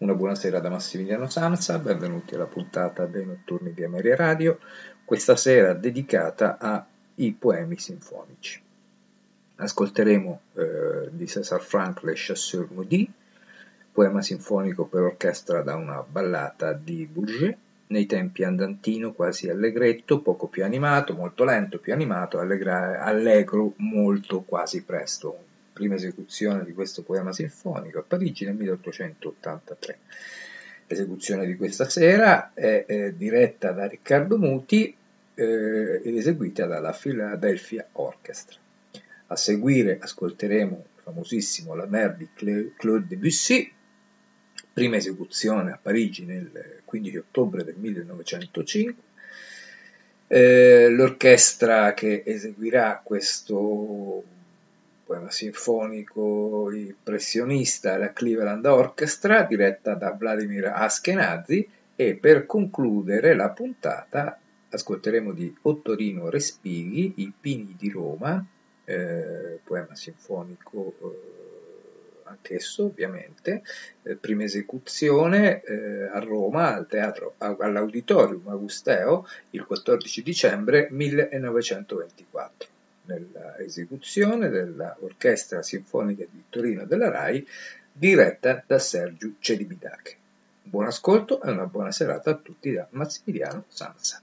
Una buonasera da Massimiliano Sanza, benvenuti alla puntata dei notturni di Ameria Radio, questa sera dedicata ai poemi sinfonici. Ascolteremo eh, di César Franck Le Chasseurs Maudits, poema sinfonico per orchestra da una ballata di Bourget, nei tempi andantino quasi allegretto, poco più animato, molto lento, più animato, allegra, allegro molto quasi presto, prima esecuzione di questo poema sinfonico a Parigi nel 1883. L'esecuzione di questa sera è, è diretta da Riccardo Muti eh, ed eseguita dalla Philadelphia Orchestra. A seguire ascolteremo il famosissimo La Mer di Claude Debussy, prima esecuzione a Parigi nel 15 ottobre del 1905. Eh, l'orchestra che eseguirà questo poema sinfonico impressionista la Cleveland Orchestra diretta da Vladimir Askenazi e per concludere la puntata ascolteremo di Ottorino Respighi I Pini di Roma, eh, poema sinfonico eh, anch'esso ovviamente, eh, prima esecuzione eh, a Roma al teatro, all'Auditorium Augusteo il 14 dicembre 1924 nella esecuzione dell'Orchestra Sinfonica di Torino della RAI diretta da Sergio Celibidache. Buon ascolto e una buona serata a tutti da Massimiliano Sanza.